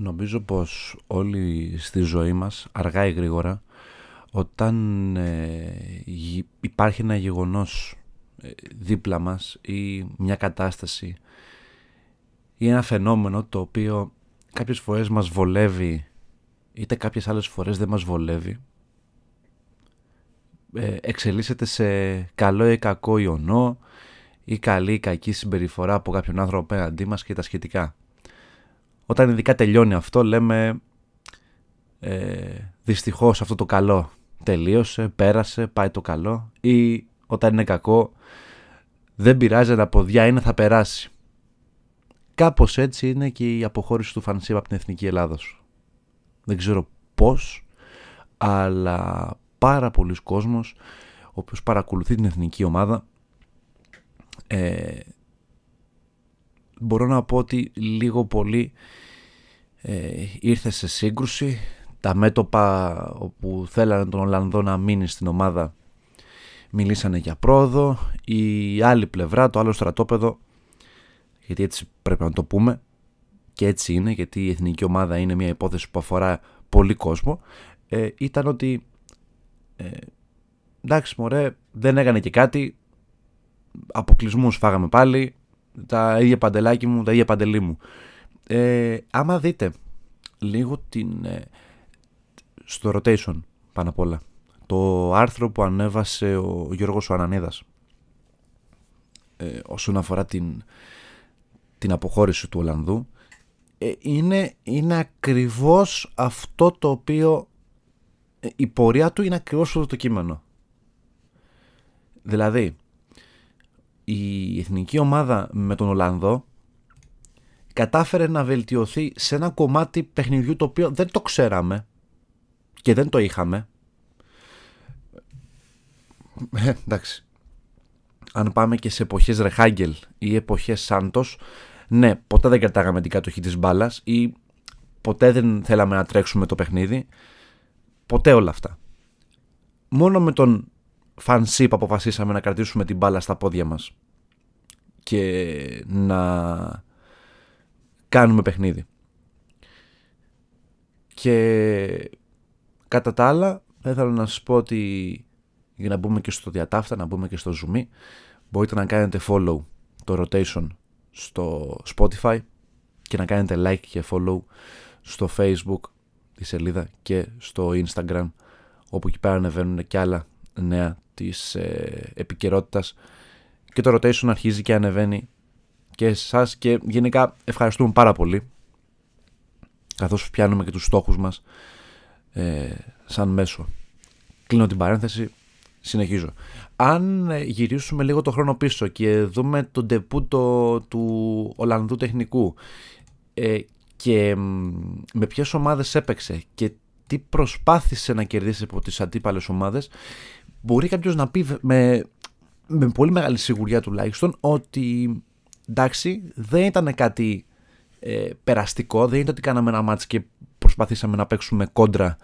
Νομίζω πως όλοι στη ζωή μας, αργά ή γρήγορα, όταν ε, υπάρχει ένα γεγονός ε, δίπλα μας ή μια κατάσταση ή ένα φαινόμενο το οποίο κάποιες φορές μας βολεύει είτε κάποιες άλλες φορές δεν μας βολεύει ε, εξελίσσεται σε καλό ή κακό ιονό ή καλή ή κακή συμπεριφορά από κάποιον άνθρωπο απέναντί μας και τα σχετικά. Όταν ειδικά τελειώνει αυτό λέμε ε, δυστυχώς αυτό το καλό τελείωσε, πέρασε, πάει το καλό ή όταν είναι κακό δεν πειράζει τα ποδιά είναι θα περάσει. Κάπως έτσι είναι και η αποχώρηση του Φανσίπ από την Εθνική Ελλάδος. Δεν ξέρω πώς, αλλά πάρα πολλοί κόσμος ο οποίος παρακολουθεί την εθνική ομάδα ε, μπορώ να πω ότι λίγο πολύ ε, ήρθε σε σύγκρουση. Τα μέτωπα όπου θέλανε τον Ολλανδό να μείνει στην ομάδα μιλήσανε για πρόοδο. Η άλλη πλευρά, το άλλο στρατόπεδο γιατί έτσι πρέπει να το πούμε και έτσι είναι γιατί η εθνική ομάδα είναι μια υπόθεση που αφορά πολύ κόσμο ε, ήταν ότι ε, εντάξει μωρέ δεν έκανε και κάτι. Αποκλεισμούς φάγαμε πάλι τα ίδια παντελάκι μου, τα ίδια παντελή μου ε, άμα δείτε λίγο την, ε, στο rotation πάνω απ' όλα το άρθρο που ανέβασε ο Γιώργος ο Ανανίδας ε, όσον αφορά την, την αποχώρηση του Ολλανδού ε, είναι, είναι ακριβώς αυτό το οποίο ε, η πορεία του είναι ακριβώς αυτό το κείμενο. Δηλαδή, η εθνική ομάδα με τον Ολλανδό κατάφερε να βελτιωθεί σε ένα κομμάτι παιχνιδιού το οποίο δεν το ξέραμε και δεν το είχαμε. Ε, εντάξει. Αν πάμε και σε εποχές Ρεχάγκελ ή εποχές Σάντος, ναι, ποτέ δεν κρατάγαμε την κατοχή της μπάλας ή ποτέ δεν θέλαμε να τρέξουμε το παιχνίδι. Ποτέ όλα αυτά. Μόνο με τον Φανσίπ αποφασίσαμε να κρατήσουμε την μπάλα στα πόδια μας και να κάνουμε παιχνίδι. Και κατά τα άλλα θα ήθελα να σας πω ότι για να μπούμε και στο διατάφτα, να μπούμε και στο zoom μπορείτε να κάνετε follow το rotation στο Spotify και να κάνετε like και follow στο Facebook τη σελίδα και στο Instagram όπου εκεί πέρα ανεβαίνουν και άλλα νέα της ε, επικαιρότητας και το rotation αρχίζει και ανεβαίνει και εσάς και γενικά ευχαριστούμε πάρα πολύ καθώς πιάνουμε και τους στόχους μας ε, σαν μέσο. Κλείνω την παρένθεση, συνεχίζω. Αν ε, γυρίσουμε λίγο το χρόνο πίσω και δούμε τον τεπούτο του Ολλανδού τεχνικού ε, και με ποιες ομάδες έπαιξε και τι προσπάθησε να κερδίσει από τις αντίπαλες ομάδες μπορεί κάποιος να πει με, με πολύ μεγάλη σιγουριά τουλάχιστον ότι εντάξει δεν ήταν κάτι ε, περαστικό δεν ήταν ότι κάναμε ένα μάτς και προσπαθήσαμε να παίξουμε κόντρα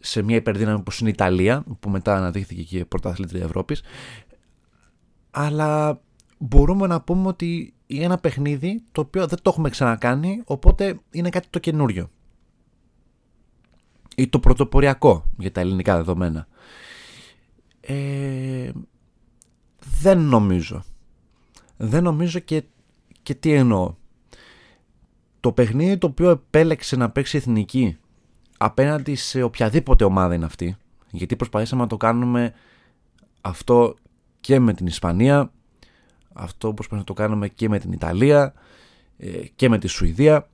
σε μια υπερδύναμη όπως είναι η Ιταλία που μετά αναδείχθηκε και πρωταθλήτρια Ευρώπης. Αλλά μπορούμε να πούμε ότι είναι ένα παιχνίδι το οποίο δεν το έχουμε ξανακάνει οπότε είναι κάτι το καινούριο. Ή το πρωτοποριακό για τα ελληνικά δεδομένα ε, δεν νομίζω δεν νομίζω και, και τι εννοώ το παιχνίδι το οποίο επέλεξε να παίξει εθνική απέναντι σε οποιαδήποτε ομάδα είναι αυτή, γιατί προσπαθήσαμε να το κάνουμε αυτό και με την Ισπανία, αυτό προσπαθήσαμε να το κάνουμε και με την Ιταλία ε, και με τη Σουηδία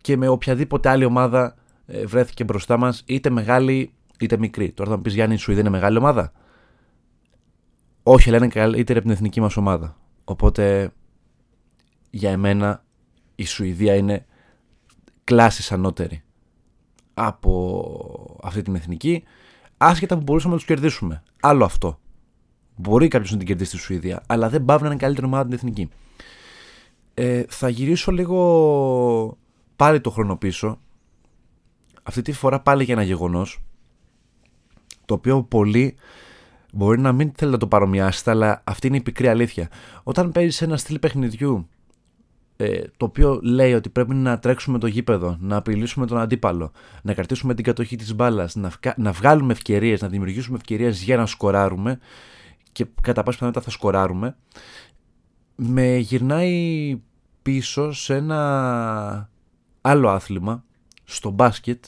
και με οποιαδήποτε άλλη ομάδα ε, βρέθηκε μπροστά μας, είτε μεγάλη είτε μικρή. Τώρα θα μου πεις Γιάννη η Σουηδία είναι μεγάλη ομάδα; Όχι, λένε καλύτερη από την εθνική μας ομάδα. Οπότε για εμένα η Σουηδία είναι κλάση ανώτερη από αυτή την εθνική, άσχετα που μπορούσαμε να τους κερδίσουμε. Άλλο αυτό. Μπορεί κάποιος να την κερδίσει στη Σουηδία, αλλά δεν πάβει να είναι καλύτερη ομάδα την εθνική. Ε, θα γυρίσω λίγο πάλι το χρόνο πίσω. Αυτή τη φορά πάλι για ένα γεγονός. Το οποίο πολλοί μπορεί να μην θέλετε να το παρομοιάσετε, αλλά αυτή είναι η πικρή αλήθεια. Όταν παίζεις ένα στυλ παιχνιδιού ε, το οποίο λέει ότι πρέπει να τρέξουμε το γήπεδο, να απειλήσουμε τον αντίπαλο, να κρατήσουμε την κατοχή της μπάλας, να, να βγάλουμε ευκαιρίες, να δημιουργήσουμε ευκαιρίες για να σκοράρουμε και κατά πάση πιθανότητα θα σκοράρουμε, με γυρνάει πίσω σε ένα άλλο άθλημα, στο μπάσκετ,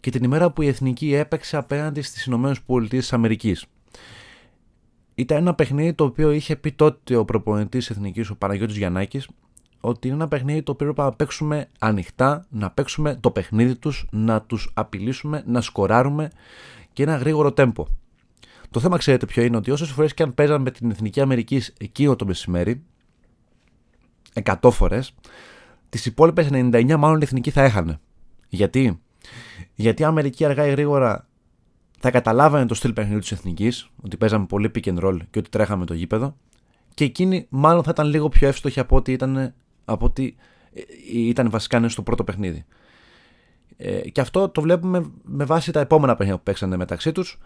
και την ημέρα που η Εθνική έπαιξε απέναντι στις Ηνωμένες Πολιτείες Αμερικής. Ήταν ένα παιχνίδι το οποίο είχε πει τότε ο προπονητής Εθνικής, ο Παναγιώτης Γιαννάκης, ότι είναι ένα παιχνίδι το οποίο πρέπει να παίξουμε ανοιχτά, να παίξουμε το παιχνίδι τους, να τους απειλήσουμε, να σκοράρουμε και ένα γρήγορο τέμπο. Το θέμα ξέρετε ποιο είναι ότι όσες φορές και αν παίζαμε με την Εθνική Αμερική εκείνο το μεσημέρι, 100 φορές, τις υπόλοιπες 99 μάλλον η Εθνική θα έχανε. Γιατί; Γιατί η Αμερική αργά ή γρήγορα θα καταλάβανε το στυλ παιχνιδιού της Εθνικής, ότι παίζαμε πολύ pick and roll και ότι τρέχαμε το γήπεδο, και εκείνη μάλλον θα ήταν λίγο πιο εύστοχη από ό,τι ήταν, από ό,τι ε, ήταν βασικά στο πρώτο παιχνίδι. Ε, και αυτό το βλέπουμε με βάση τα επόμενα παιχνίδια που παίξανε μεταξύ τους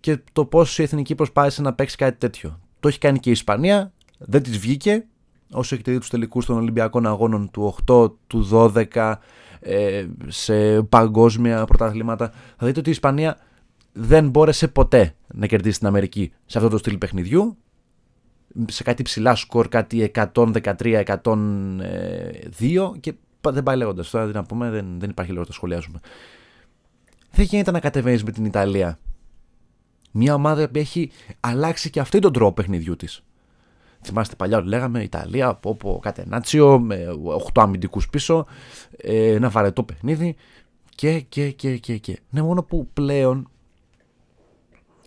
και το πώς η εθνική προσπάθησε να παίξει κάτι τέτοιο. Το έχει κάνει και η Ισπανία, δεν της βγήκε. Όσο έχετε δει τους τελικούς των Ολυμπιακών Αγώνων του 8, του 12, ε, σε παγκόσμια πρωταθλήματα, θα δείτε ότι η Ισπανία δεν μπόρεσε ποτέ να κερδίσει την Αμερική σε αυτό το στυλ παιχνιδιού. Σε κάτι ψηλά σκορ, κάτι 113-102 και δεν πάει λέγοντας. Τώρα να πούμε, δεν, δεν υπάρχει λόγος να το σχολιάσουμε. Δεν γίνεται να κατεβαίνεις με την Ιταλία μια ομάδα που έχει αλλάξει και αυτή τον τρόπο παιχνιδιού της. Θυμάστε παλιά ότι λέγαμε Ιταλία από όπου κατενάτσιο με 8 αμυντικούς πίσω, ε, ένα βαρετό παιχνίδι και, και, και, και, και. Ναι, μόνο που πλέον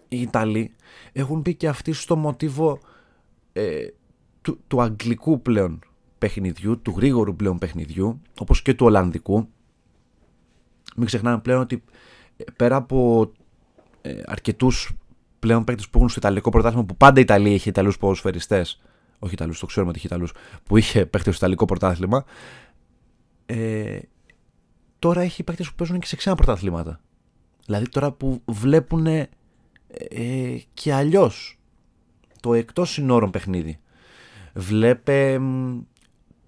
οι Ιταλοί έχουν μπει και αυτοί στο μοτίβο ε, του, του αγγλικού πλέον παιχνιδιού, του γρήγορου πλέον παιχνιδιού, όπως και του Ολλανδικού. Μην ξεχνάμε πλέον ότι ε, πέρα από ε, αρκετούς πλέον παίκτες που έχουν στο Ιταλικό πρωτάθλημα, που πάντα η Ιταλία είχε Ιταλούς ποδοσφαιριστές. Όχι Ιταλούς, το ξέρουμε ότι είχε Ιταλούς, που είχε παίκτες στο Ιταλικό πρωτάθλημα. Ε, τώρα έχει παίκτες που παίζουν και σε ξένα πρωταθλήματα. Δηλαδή τώρα που βλέπουν ε, και αλλιώς το εκτός συνόρων παιχνίδι. Βλέπε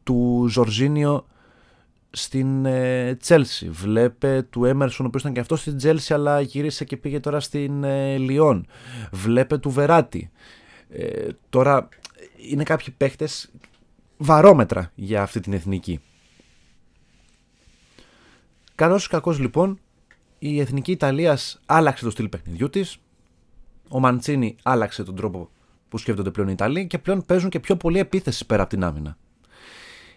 του Ζορζίνιο στην Τσέλσι. Βλέπε του Έμερσον, ο οποίος ήταν και αυτός στην Τσέλσι, αλλά γύρισε και πήγε τώρα στην ε, Λιόν. Βλέπε του Βεράτη. Ε, τώρα είναι κάποιοι παίχτες βαρόμετρα για αυτή την εθνική. Καλός ή κακός λοιπόν, η εθνική Ιταλίας άλλαξε το στυλ παιχνιδιού της. Ο Μαντσίνη άλλαξε τον τρόπο που σκέφτονται πλέον οι Ιταλοί και πλέον παίζουν και πιο πολύ επίθεση πέρα από την άμυνα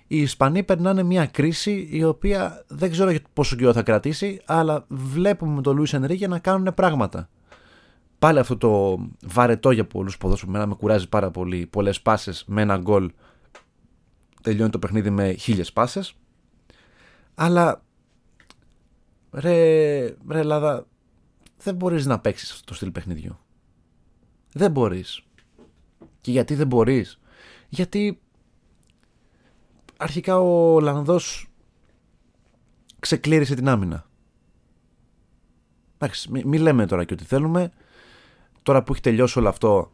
οι Ισπανοί περνάνε μια κρίση η οποία δεν ξέρω πόσο καιρό θα κρατήσει, αλλά βλέπουμε με τον Λούι Ενρίγε να κάνουν πράγματα. Πάλι αυτό το βαρετό για πολλούς ποδόσφαιρους, με κουράζει πάρα πολύ. Πολλές πάσες με ένα γκολ. Τελειώνει το παιχνίδι με χίλιες πάσες. Αλλά ρε, ρε Ελλάδα, δεν μπορείς να παίξεις αυτό το στυλ παιχνιδιού. Δεν μπορείς. Και γιατί δεν μπορείς; Γιατί αρχικά ο Ολλανδός ξεκλήρισε την άμυνα. Εντάξει, μην λέμε τώρα και ότι θέλουμε. Τώρα που έχει τελειώσει όλο αυτό,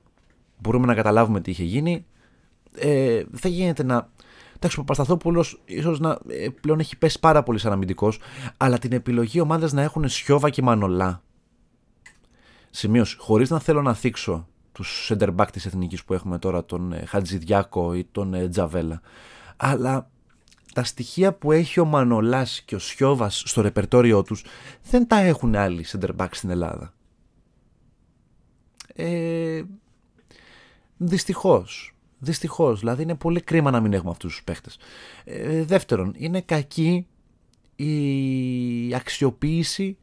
μπορούμε να καταλάβουμε τι είχε γίνει. Ε, δεν γίνεται να. Εντάξει, ο Παπασταθόπουλος ίσως να ε, πλέον έχει πέσει πάρα πολύ σαν αμυντικός, αλλά την επιλογή ομάδε να έχουν Σιώβα και Μανολά. Σημείωση. Χωρίς να θέλω να θίξω τους center back της εθνικής που έχουμε τώρα, τον ε, Χατζηδιάκο ή τον ε, Τζαβέλα αλλά τα στοιχεία που έχει ο Μανολάς και ο Σιώβας στο ρεπερτόριό τους δεν τα έχουν άλλοι center back στην Ελλάδα. Ε, δυστυχώς. Δυστυχώς. Δηλαδή είναι πολύ κρίμα να μην έχουμε αυτούς τους παίχτες. Ε, δεύτερον, είναι κακή η αξιοποίηση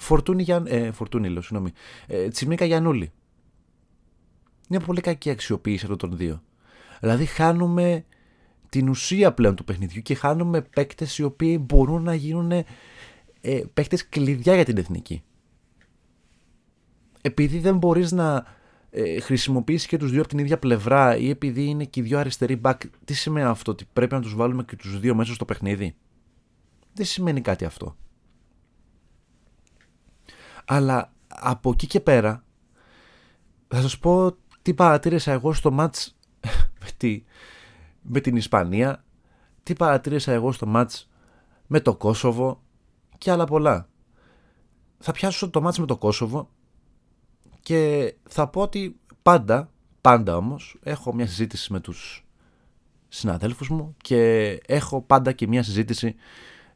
Φορτούνη, για, ε, Φορτούνη λέω, συγγνώμη, ε, Τσιμίκα Γιαννούλη. Είναι πολύ κακή αξιοποίηση αυτών των δύο. Δηλαδή χάνουμε την ουσία πλέον του παιχνιδιού και χάνουμε παίκτες οι οποίοι μπορούν να γίνουν ε, παίκτες κλειδιά για την εθνική. Επειδή δεν μπορείς να ε, χρησιμοποιήσεις και τους δύο από την ίδια πλευρά ή επειδή είναι και οι δύο αριστεροί back, τι σημαίνει αυτό, ότι πρέπει να τους βάλουμε και τους δύο μέσα στο παιχνίδι; Δεν σημαίνει κάτι αυτό. Αλλά από εκεί και πέρα θα σας πω τι παρατήρησα εγώ στο μάτς με τη, με την Ισπανία, τι παρατήρησα εγώ στο μάτς με το Κόσοβο και άλλα πολλά. Θα πιάσω το μάτς με το Κόσοβο και θα πω ότι πάντα, πάντα όμως, έχω μια συζήτηση με τους συναδέλφους μου και έχω πάντα και μια συζήτηση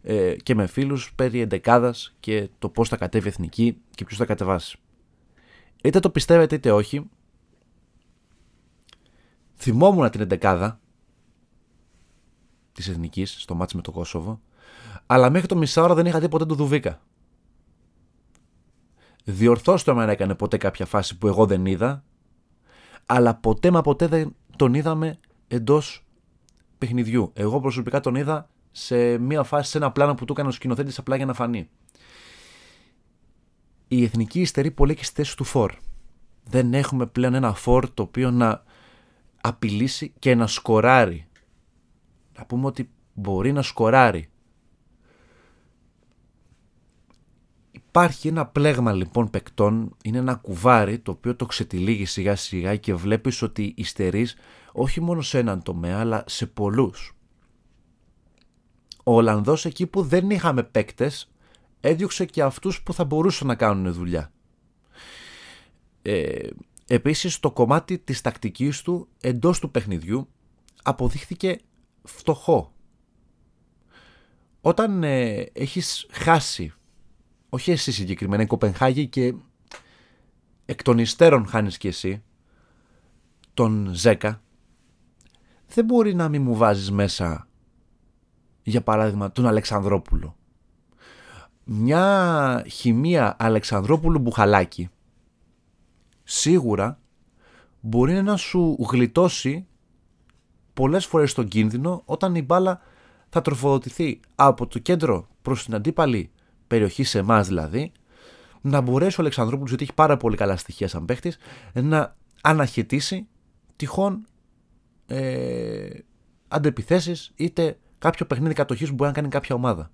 ε, και με φίλους περί εντεκάδας και το πώς θα κατέβει εθνική και ποιος θα κατεβάσει. Είτε το πιστεύετε είτε όχι, θυμόμουν την εντεκάδα της εθνικής στο μάτς με το Κόσοβο, αλλά μέχρι το μισάωρο δεν είχα δει ποτέ το Δουβίκα. Διορθώστε με αν έκανε ποτέ κάποια φάση που εγώ δεν είδα, αλλά ποτέ μα ποτέ δεν τον είδαμε εντός παιχνιδιού. Εγώ προσωπικά τον είδα σε μία φάση, σε ένα πλάνο που του έκανε ο σκηνοθέτης απλά για να φανεί. Η εθνική υστερεί πολύ και στη θέση του φορ. Δεν έχουμε πλέον ένα φορ το οποίο να απειλήσει και να σκοράρει. Να πούμε ότι μπορεί να σκοράρει. Υπάρχει ένα πλέγμα λοιπόν παικτών, είναι ένα κουβάρι το οποίο το ξετυλίγει σιγά σιγά και βλέπεις ότι υστερείς όχι μόνο σε έναν τομέα αλλά σε πολλούς. Ο Ολλανδός εκεί που δεν είχαμε παίκτες έδιωξε και αυτούς που θα μπορούσαν να κάνουν δουλειά. Ε, επίσης το κομμάτι της τακτικής του εντός του παιχνιδιού αποδείχθηκε φτωχό. Όταν ε, έχεις χάσει, όχι εσύ συγκεκριμένα, η Κοπενχάγη και εκ των υστέρων χάνεις και εσύ, τον Ζέκα, δεν μπορεί να μην μου βάζεις μέσα, για παράδειγμα, τον Αλεξανδρόπουλο. Μια χημεία Αλεξανδρόπουλου Μπουχαλάκη σίγουρα μπορεί να σου γλιτώσει πολλές φορές τον κίνδυνο όταν η μπάλα θα τροφοδοτηθεί από το κέντρο προς την αντίπαλη περιοχή σε εμάς δηλαδή να μπορέσει ο Αλεξανδρόπουλος γιατί έχει πάρα πολύ καλά στοιχεία σαν παίχτης να αναχαιτήσει τυχόν ε, αντεπιθέσεις είτε κάποιο παιχνίδι κατοχής που μπορεί να κάνει κάποια ομάδα.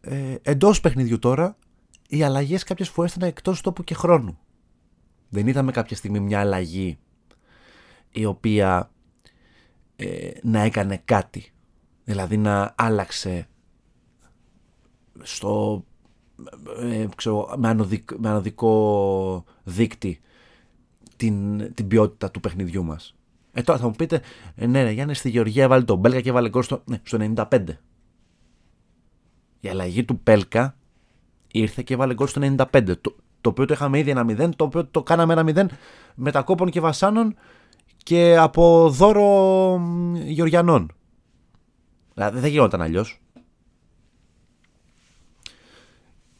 Ε, εντός παιχνιδιού τώρα οι αλλαγές κάποιες φορές ήταν εκτός τόπου και χρόνου. Δεν είδαμε κάποια στιγμή μια αλλαγή η οποία ε, να έκανε κάτι. Δηλαδή να άλλαξε στο ε, ξέρω, με, ανωδικ, με ανωδικό δίκτυ την, την ποιότητα του παιχνιδιού μας. Ε, τώρα θα μου πείτε, ε, ναι, ναι, Γιάννη στη Γεωργία βάλει τον Πέλκα και βάλε γκολ στο, ναι, στο 95. Η αλλαγή του Πέλκα ήρθε και βάλε γκολ στο 95. Το, το οποίο το είχαμε ήδη ένα 0, το οποίο το κάναμε ένα 0 μετά κόπων και βασάνων και από δώρο Γεωργιανών. Δηλαδή δεν θα γινόταν αλλιώς.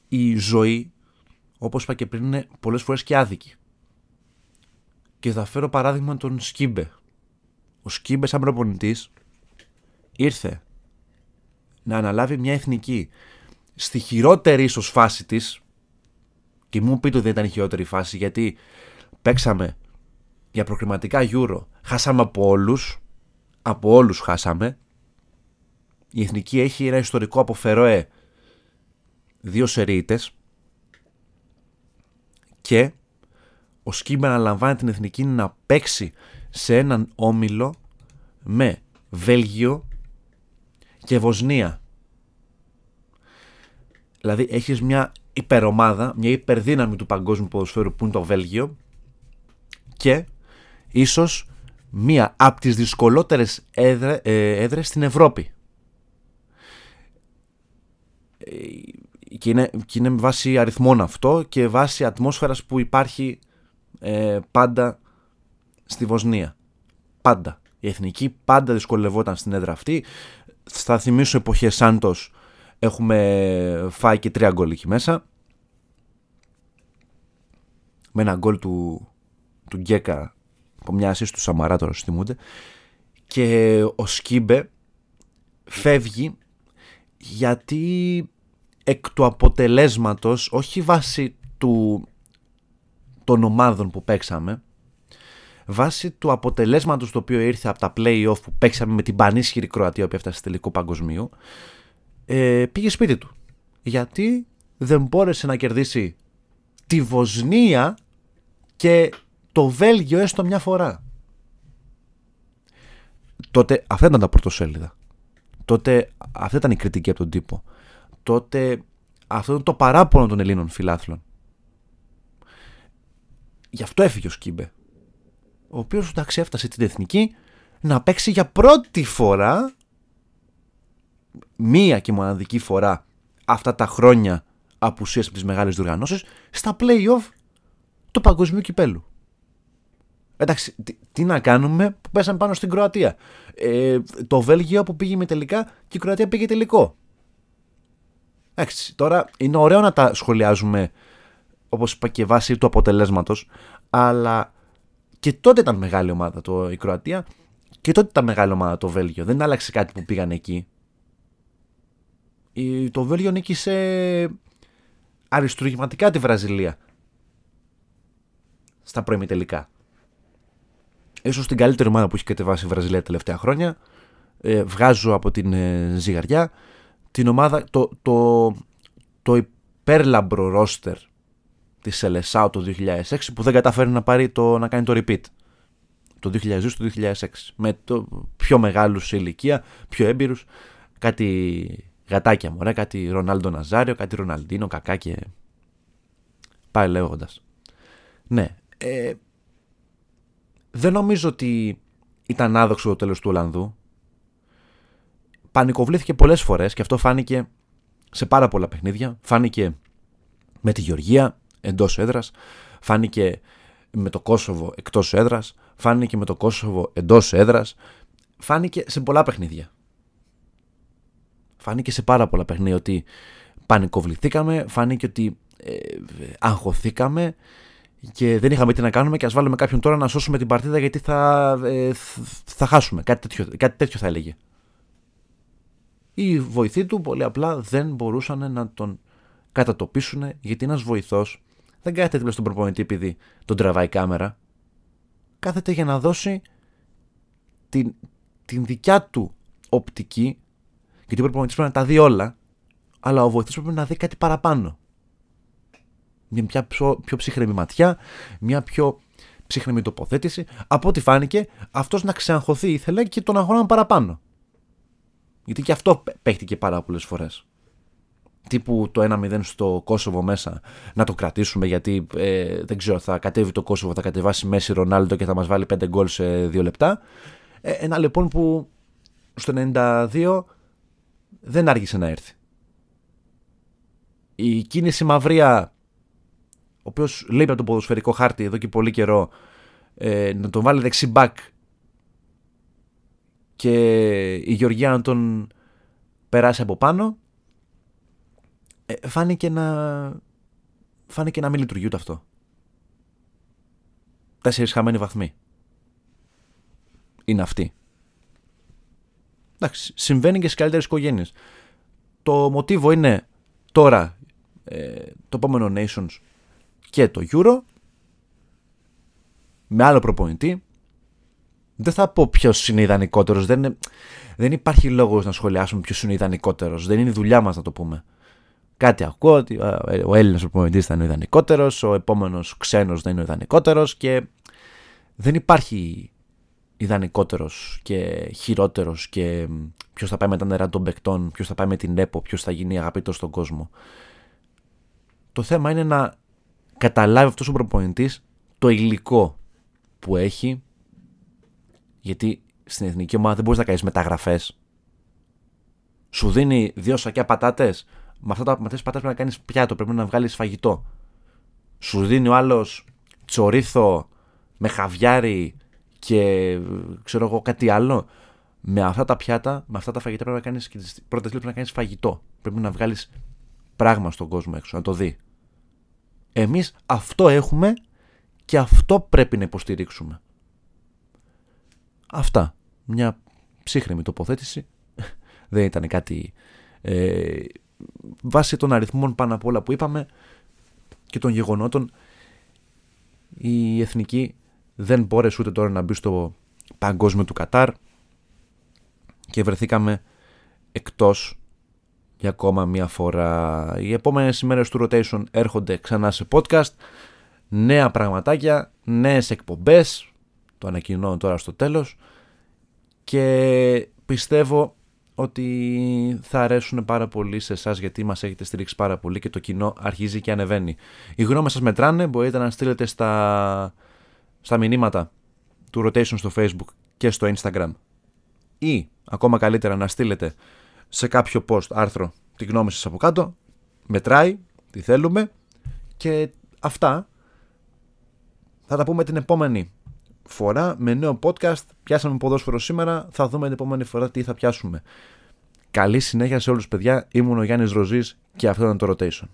Η ζωή, όπως είπα και πριν, είναι πολλές φορές και άδικη. Και θα φέρω παράδειγμα τον Σκίμπε. Ο Σκίμπε σαν προπονητής ήρθε να αναλάβει μια εθνική. Στη χειρότερη ίσως φάση της και μου πείτε ότι δεν ήταν η χειρότερη φάση γιατί παίξαμε για προκριματικά Euro. Χάσαμε από όλους από όλους χάσαμε. Η Εθνική έχει ένα ιστορικό από Φερόε δύο σερίτες. Και ο Σκίμπα αναλαμβάνει την Εθνική να παίξει σε έναν όμιλο με Βέλγιο και Βοσνία. Δηλαδή έχεις μια υπερομάδα, μια υπερδύναμη του παγκόσμιου ποδοσφαίρου που είναι το Βέλγιο και ίσως μία από τις δυσκολότερες έδρε, ε, έδρες στην Ευρώπη. Ε, και είναι, και είναι βάση αριθμών αυτό και βάση ατμόσφαιρας που υπάρχει ε, πάντα στη Βοσνία. Πάντα. Η εθνική πάντα δυσκολευόταν στην έδρα αυτή. Θα θυμίσω εποχές Σάντος έχουμε φάει και τρία γκολ εκεί μέσα. Με ένα γκολ του, του Γκέκα από μια ασύς του Σαμαρά τώρα θυμούνται. Και ο Σκίμπε φεύγει γιατί εκ του αποτελέσματος, όχι βάσει του, των ομάδων που παίξαμε, βάσει του αποτελέσματος το οποίο ήρθε από τα play-off που παίξαμε με την πανίσχυρη Κροατία που έφτασε στο τελικό παγκοσμίου, ε, πήγε σπίτι του. Γιατί δεν μπόρεσε να κερδίσει τη Βοσνία και το Βέλγιο έστω μια φορά. τότε αυτά ήταν τα πρωτοσέλιδα. Τότε αυτή ήταν η κριτική από τον τύπο. Τότε αυτό ήταν το παράπονο των Ελλήνων φιλάθλων. Γι' αυτό έφυγε ο Σκύμπε. Ο οποίος εντάξει έφτασε την εθνική να παίξει για πρώτη φορά μία και μοναδική φορά αυτά τα χρόνια απουσίας από τις μεγάλες διοργανώσεις στα play-off του παγκοσμίου κυπέλου. Εντάξει, τι, να κάνουμε που πέσαμε πάνω στην Κροατία. Ε, το Βέλγιο που πήγε με τελικά και η Κροατία πήγε τελικό. Εντάξει, τώρα είναι ωραίο να τα σχολιάζουμε όπως είπα και βάσει του αποτελέσματος αλλά και τότε ήταν μεγάλη ομάδα το, η Κροατία και τότε ήταν μεγάλη ομάδα το Βέλγιο. Δεν άλλαξε κάτι που πήγαν εκεί. Η, το Βέλγιο νίκησε αριστουργηματικά τη Βραζιλία στα πρώιμη τελικά. Ίσως την καλύτερη ομάδα που έχει κατεβάσει η Βραζιλία τα τελευταία χρόνια. Ε, βγάζω από την ε, ζυγαριά την ομάδα, το, το, το υπέρλαμπρο ρόστερ της Σελεσάου το 2006 που δεν καταφέρει να, πάρει το, να κάνει το repeat το 2002 το 2006 με το πιο μεγάλους σε ηλικία, πιο έμπειρους κάτι γατάκια μωρέ, κάτι Ρονάλντο Ναζάριο, κάτι Ροναλντίνο, κακά και πάει λέγοντας. Ναι, ε, δεν νομίζω ότι ήταν άδοξο το τέλος του Ολλανδού. Πανικοβλήθηκε πολλές φορές και αυτό φάνηκε σε πάρα πολλά παιχνίδια. Φάνηκε με τη Γεωργία εντός έδρας, φάνηκε με το Κόσοβο εκτός έδρας, φάνηκε με το Κόσοβο εντός έδρας, φάνηκε σε πολλά παιχνίδια. Φάνηκε σε πάρα πολλά παιχνίδια ότι πανικοβληθήκαμε, φάνηκε ότι ε, αγχωθήκαμε και δεν είχαμε τι να κάνουμε και ας βάλουμε κάποιον τώρα να σώσουμε την παρτίδα γιατί θα, ε, θα χάσουμε. Κάτι τέτοιο, κάτι τέτοιο θα έλεγε. Οι βοηθοί του πολύ απλά δεν μπορούσαν να τον κατατοπίσουν γιατί ένας βοηθός δεν κάθεται δίπλα στον προπονητή επειδή τον τραβάει κάμερα. Κάθεται για να δώσει την, την δικιά του οπτική γιατί ο προπονητής πρέπει να τα δει όλα αλλά ο βοηθός πρέπει να δει κάτι παραπάνω μια πιο, πιο ψύχρεμη ματιά, μια πιο ψύχρεμη τοποθέτηση. Από ό,τι φάνηκε, αυτός να ξεαγχωθεί ήθελε και τον αγώναν παραπάνω. Γιατί και αυτό παίχτηκε πάρα πολλές φορές. Τύπου το 1-0 στο Κόσοβο μέσα να το κρατήσουμε γιατί ε, δεν ξέρω, θα κατέβει το Κόσοβο, θα κατεβάσει Μέση Ρονάλντο και θα μας βάλει 5 γκολ σε 2 λεπτά. Ε, ένα λοιπόν που στο 92 δεν άργησε να έρθει. Η κίνηση μαυρία ο οποίος λείπει από το ποδοσφαιρικό χάρτη εδώ και πολύ καιρό, ε, να τον βάλει δεξί μπακ και η Γεωργία να τον περάσει από πάνω, ε, φάνηκε να, φάνηκε να μην λειτουργεί ούτε αυτό. Τέσσερις χαμένοι βαθμοί. Είναι αυτοί. Εντάξει, συμβαίνει και στις καλύτερες οικογένειες. Το μοτίβο είναι τώρα ε, το επόμενο Nations και το Euro με άλλο προπονητή. Δεν θα πω ποιος είναι ιδανικότερος. Δεν, δεν υπάρχει λόγος να σχολιάσουμε ποιος είναι ιδανικότερος. Δεν είναι η δουλειά μας να το πούμε. Κάτι ακούω ότι ο Έλληνας προπονητής θα είναι ο ιδανικότερος, ο επόμενος ξένος δεν είναι ο ιδανικότερος και δεν υπάρχει ιδανικότερος και χειρότερος και ποιος θα πάει με τα νερά των παικτών, ποιος θα πάει με την ΕΠΟ, ποιος θα γίνει αγαπητός στον κόσμο. Το θέμα είναι να καταλάβει αυτός ο προπονητής το υλικό που έχει γιατί στην εθνική ομάδα δεν μπορείς να κάνεις μεταγραφές σου δίνει δύο σακιά πατάτες με αυτά τα πατάτες πρέπει να κάνεις πιάτο πρέπει να βγάλεις φαγητό σου δίνει ο άλλος τσορίθο με χαβιάρι και ξέρω εγώ κάτι άλλο με αυτά τα πιάτα, με αυτά τα φαγητά πρέπει να κάνεις και τις πρώτες πρέπει να κάνεις φαγητό πρέπει να βγάλεις πράγμα στον κόσμο έξω, να το δει εμείς αυτό έχουμε και αυτό πρέπει να υποστηρίξουμε. Αυτά. Μια ψύχρεμη τοποθέτηση. Δεν ήταν κάτι... Ε, βάσει των αριθμών πάνω απ' όλα που είπαμε και των γεγονότων η Εθνική δεν μπόρεσε ούτε τώρα να μπει στο παγκόσμιο του Κατάρ και βρεθήκαμε εκτός για ακόμα μία φορά. Οι επόμενες ημέρες του rotation έρχονται ξανά σε podcast. Νέα πραγματάκια, νέες εκπομπές, το ανακοινώνω τώρα στο τέλος. και πιστεύω ότι θα αρέσουν πάρα πολύ σε εσάς γιατί μας έχετε στηρίξει πάρα πολύ και το κοινό αρχίζει και ανεβαίνει. Οι γνώμες σας μετράνε, μπορείτε να στείλετε στα, στα μηνύματα του Rotation στο Facebook και στο Instagram ή ακόμα καλύτερα να στείλετε σε κάποιο post άρθρο τη γνώμη σας από κάτω, μετράει, τι θέλουμε και αυτά θα τα πούμε την επόμενη φορά με νέο podcast. Πιάσαμε ποδόσφαιρο σήμερα, θα δούμε την επόμενη φορά τι θα πιάσουμε. Καλή συνέχεια σε όλους παιδιά, ήμουν ο Γιάννης Ροζής και αυτό ήταν το Rotation.